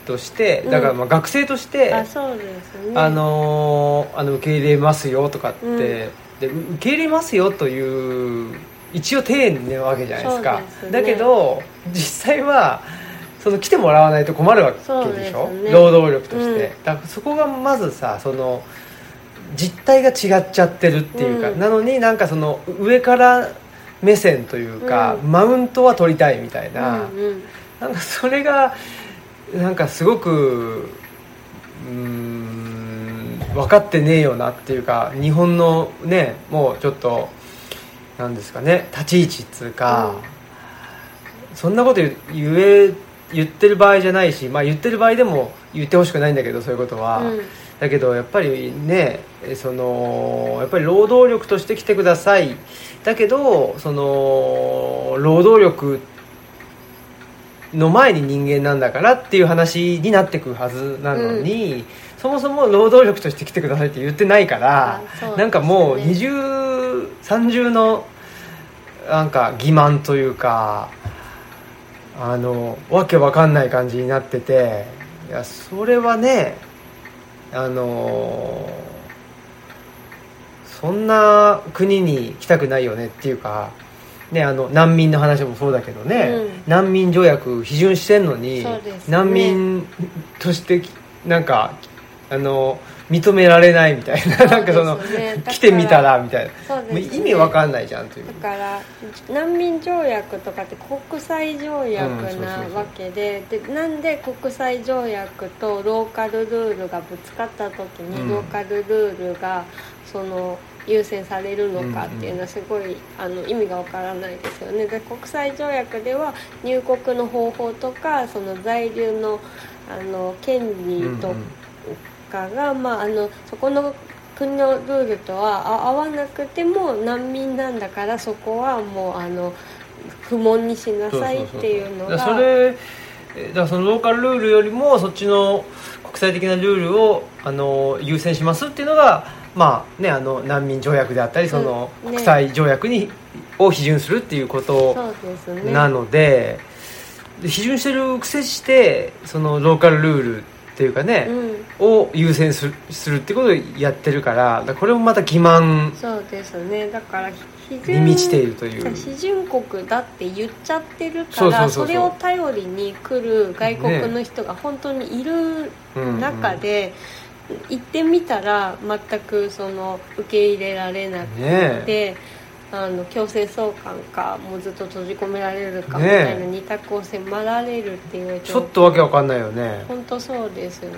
としてだからまあ学生として、あそうですね。あのーあの受け入れますよとかって、うん。で受け入れますよという一応丁寧なわけじゃないですか。ね。だけど実際はその来てもらわないと困るわけでしょ？ね。労働力として、うんだからそこがまずさその実態が違っちゃってるっていうか、うん。なのになんかその上から目線というか、うん。マウントは取りたいみたいな、うんうん。なんかそれがなんかすごくうーん分かってねえよなっていうか日本のねもうちょっとなんですかね立ち位置っつうか、そんなこと言言え言ってる場合じゃないし、まあ、言ってる場合でも言ってほしくないんだけどそういうことは、うんだけどやっぱりねえそのやっぱり労働力として来てください。だけどその労働力の前に人間なんだからっていう話になってくるはずなのに、そもそも労働力として来てくださいって言ってないから、ね。なんかもう二重三重のなんか欺瞞というかあのわけわかんない感じになってていやそれはねあのそんな国に来たくないよねっていうか、ね、あの難民の話もそうだけどね、うん。難民条約批准してんのに、ね。難民としてなんかあの認められないみたいななんかその来てみたらみたいな、そうですね意味わかんないじゃんという。だから難民条約とかって国際条約なわけで,、でなんで国際条約とローカルルールがぶつかった時に、うん。ローカルルールがその優先されるのかっていうのはすごい、あの意味がわからないですよね。で国際条約では入国の方法とかその在留のあの権利とかが、まあ、あのそこの国のルールとはあ合わなくても難民なんだからそこはもうあの不問にしなさいっていうのが。それえだからそのローカルルールよりもそっちの国際的なルールをあの優先しますっていうのがまあねあの難民条約であったりその国際条約にを批准するっていうことなのでで批准してるくせしてそのローカルルールっていうかね、うんを優先するするってことをやってるからだからこれもまた欺瞞そうですね。だから批に准満ちているという。批准国だって言っちゃってるからそれを頼りに来る外国の人が本当にいるうん中で、行ってみたら全くその受け入れられなくて。ねあの強制送還かもうずっと閉じ込められるかみねたいな二択を迫られるっていうちょっとわけわかんないよね。本当そうですよね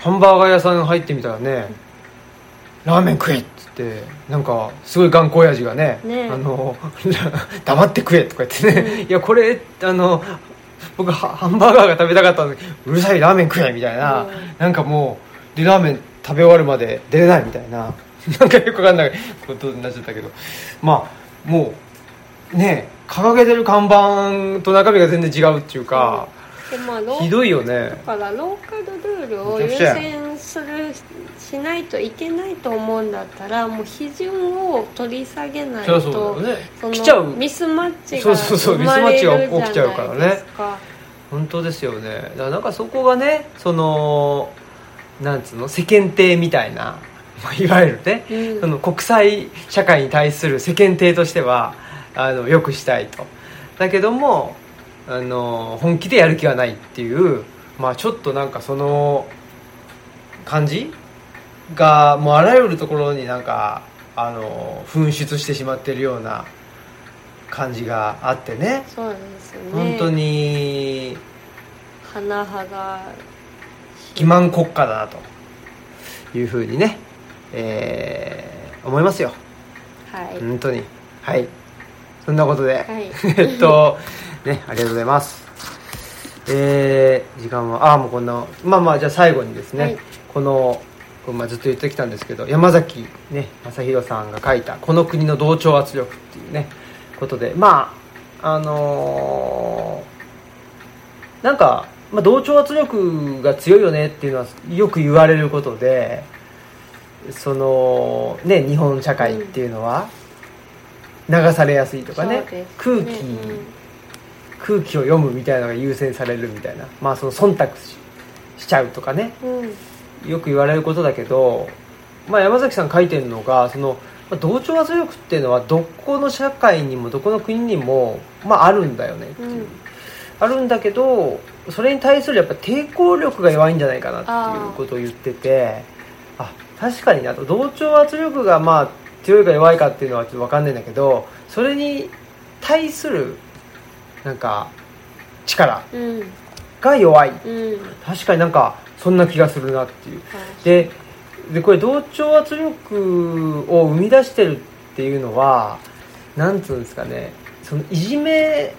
ハンバーガー屋さん入ってみたらねラーメン食えっつってなんかすごい頑固親父がねね。あの 黙って食えとか言ってね、いやこれあの僕はハンバーガーが食べたかったのにうるさいラーメン食えみたいな、うん。なんかもうでラーメン食べ終わるまで出れないみたいな なんかよくわかんないことになっちゃったけどまあもうね掲げてる看板と中身が全然違うっていうか、でまあロひどいよね。だからローカルルールを優先するしないといけないと思うんだったらもう基準を取り下げないとそね。来ちゃう。ミスマッチがそうそうそう生まれるじゃないミスマッチが起きちゃうからね。ですか本当ですよね。だからなんかそこがねそのなんつうの世間体みたいなまあいわゆるね、うん。その国際社会に対する世間体としてはあのよくしたいと。だけどもあの本気でやる気はないっていうまあちょっとなんかその感じがもうあらゆるところになんかあの噴出してしまってるような感じがあってね。そうですよね。本当に甚だ欺瞞国家だなというふうにね、えー思いますよ。はい、本当に。はい。そんなことで、はい。えっと ねありがとうございます。えー、時間はああもうこんなまあまあじゃあ最後にですね、はい。このまあ、ずっと言ってきたんですけど山崎ね正弘さんが書いた「この国の同調圧力」っていうねことでまああのーなんか、まあ、同調圧力が強いよねっていうのはよく言われることでそのね日本社会っていうのは流されやすいとかねそう空気、うん空気を読むみたいなのが優先されるみたいな。まあその忖度ししちゃうとかね。うん。よく言われることだけど、まあ、山崎さん書いてるのがそのまあ同調圧力っていうのはどこの社会にもどこの国にも、まあ、あるんだよねっていう、うん。あるんだけどそれに対するやっぱ抵抗力が弱いんじゃないかなっていうことを言っててあ確かになと。同調圧力がまあ強いか弱いかっていうのはちょっと分かんないんだけどそれに対するなんか力うん。が弱い。うん。確かになんかそんな気がするなっていう。ででこれ同調圧力を生み出してるっていうのはなんつうんですかね。そのいじめ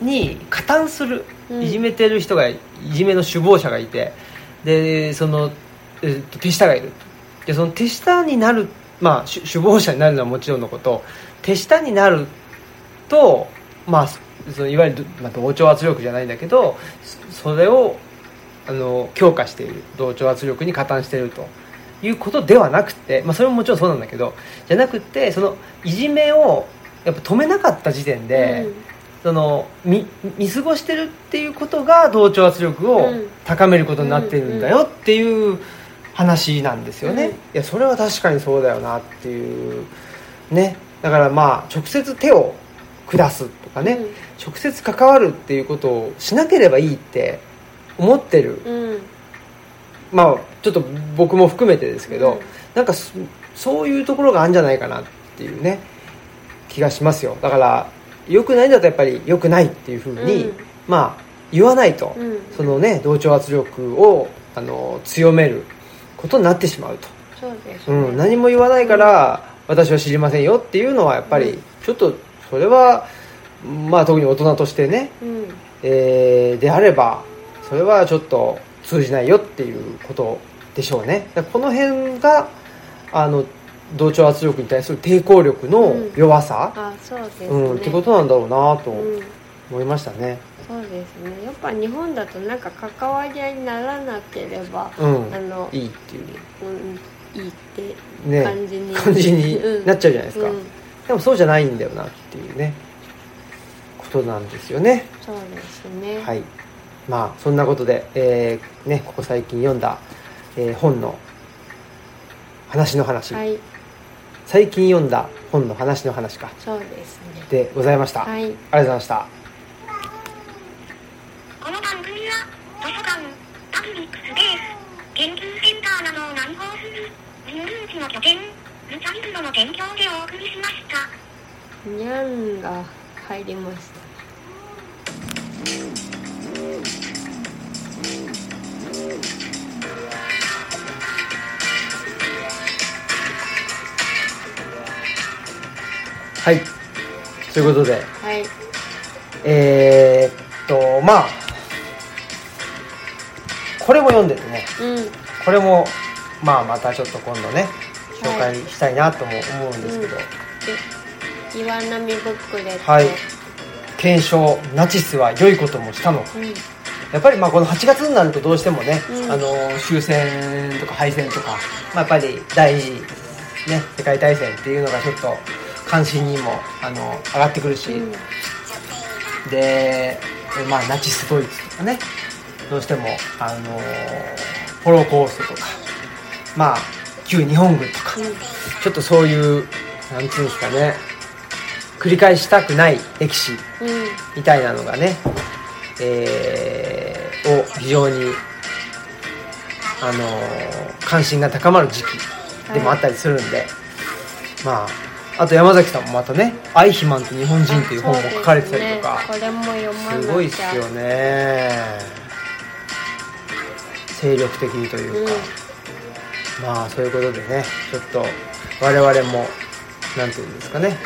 に加担する、うん。いじめてる人がいじめの首謀者がいて。でその、えっと手下がいる。でその手下になるまあし首謀者になるのはもちろんのこと。手下になるとまあそのいわゆる、まあ、同調圧力じゃないんだけどそそれをあの強化している同調圧力に加担していると。いうことではなくて、まあ、それももちろんそうなんだけどじゃなくてそのいじめをやっぱ止めなかった時点で、その見見過ごしてるっていうことが同調圧力をうん。高めることになってるんだよっていう話なんですよね、うん。いやそれは確かにそうだよなっていうね。だからまあ直接手を下すとかね、うん直接関わるっていうことをしなければいいって思ってる。うん。まあちょっと僕も含めてですけど、うん。なんかそそういうところがあるんじゃないかなっていうね気がしますよ。だから良くないんだとやっぱり良くないっていうふうに、うん。まあ言わないと、うん。そのね同調圧力をあの強めることになってしまうと、そうですね。うん、何も言わないから私は知りませんよっていうのはやっぱりうん。ちょっとそれはまあ特に大人としてね、うん。えーであればそれはちょっと通じないよっていうことでしょうね。この辺があの同調圧力に対する抵抗力の弱さ、あそうですね、うんってことなんだろうなとうん思いましたね。そうですね。やっぱ日本だとなんか関わり合いにならなければ、うん。あのいいっていう。うん、いいってね。感じに、感じになっちゃうじゃないですか、うん。でもそうじゃないんだよなっていうねことなんですよね。そうですね。はい。まあそんなことで、えーね、ここ最近読んだ、えー本の話の話、はい。最近読んだ本の話の話か。そうですね。でございました、はい。ありがとうございました。この番組は、図書館、パブリックスペース、研究センターなどを内包する、人類地の拠点、ルチャリブロの提供でお送りしました。にゃんが入りました。はい。ということで。はい。えー、っとまあ。これも読んでてね。うん。これもまあまたちょっと今度ね紹介したいなとも思うんですけど、で岩波ブックレットはい。検証ナチスは良いこともしたの。かうん。やっぱりまあこの8月になるとどうしてもね、うん。あの終戦とか敗戦とか、まあ、やっぱり第二次、ね、世界大戦っていうのがちょっと関心にもあの上がってくるし、うん。で、まあ、ナチスドイツとかねどうしてもあのホロコーストとかまあ旧日本軍とか、ちょっとそういうなんつうんですかね繰り返したくない歴史うん。うんみたいなのがね、えーを非常に、あのー関心が高まる時期でもあったりするんで、まああと山崎さんもまたね「アイヒマンと日本人」っていう本も書かれてたりとかすごいっすよね。精力的にというか、まあそういうことでねちょっと我々もなんていうんですかね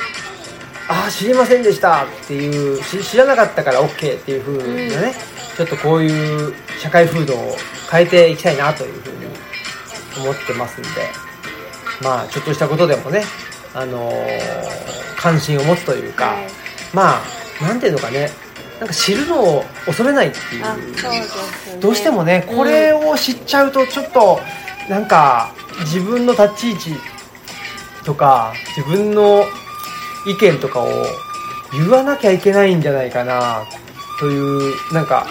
ああ知りませんでした。っていうし知らなかったから OK っていう風なね、ちょっとこういう社会風土を変えていきたいなという風に思ってますんでまあちょっとしたことでもねあのー関心を持つというか、はい。まあなんていうのかねなんか知るのを恐れないっていう。ね。どうしてもねこれを知っちゃうとちょっとなんか自分の立ち位置とか自分の意見とかを言わなきゃいけないんじゃないかなというなんか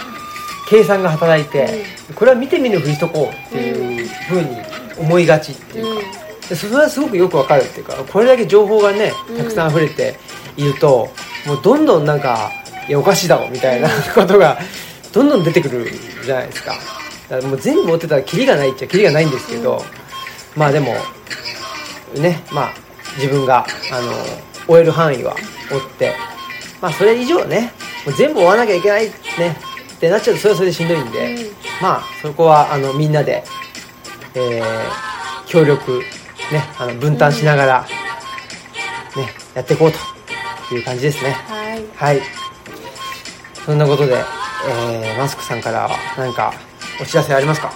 計算が働いてこれは見て見ぬふりしとこうっていうふうに思いがちっていうか。でそれはすごくよくわかるっていうかこれだけ情報がねたくさん溢れていると、もうどんどんなんかいやおかしいだろみたいな ことがどんどん出てくるじゃないですか。だからもう全部追ってたらキリがないっちゃキリがないんですけど、まあでもねまあ自分があの追える範囲は追って。まあそれ以上ねもう全部追わなきゃいけないね。ってなっちゃうとそれはそれでしんどいんで、うん。まあそこはあのみんなで、えー協力ねあの分担しながら、ねやっていこうという感じですね。はい。はい。そんなことで、えーマスクさんからは何かお知らせありますか？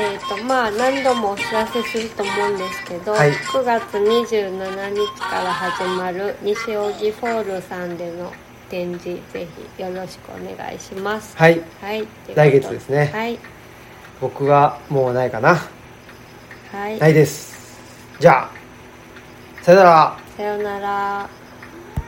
えーとまあ、何度もお知らせすると思うんですけど、はい。9月27日から始まる西荻ホールさんでの展示ぜひよろしくお願いします。はい。はい。来月ですね。はい。僕はもうないかな。はい。ないです。じゃあさよなら。さようなら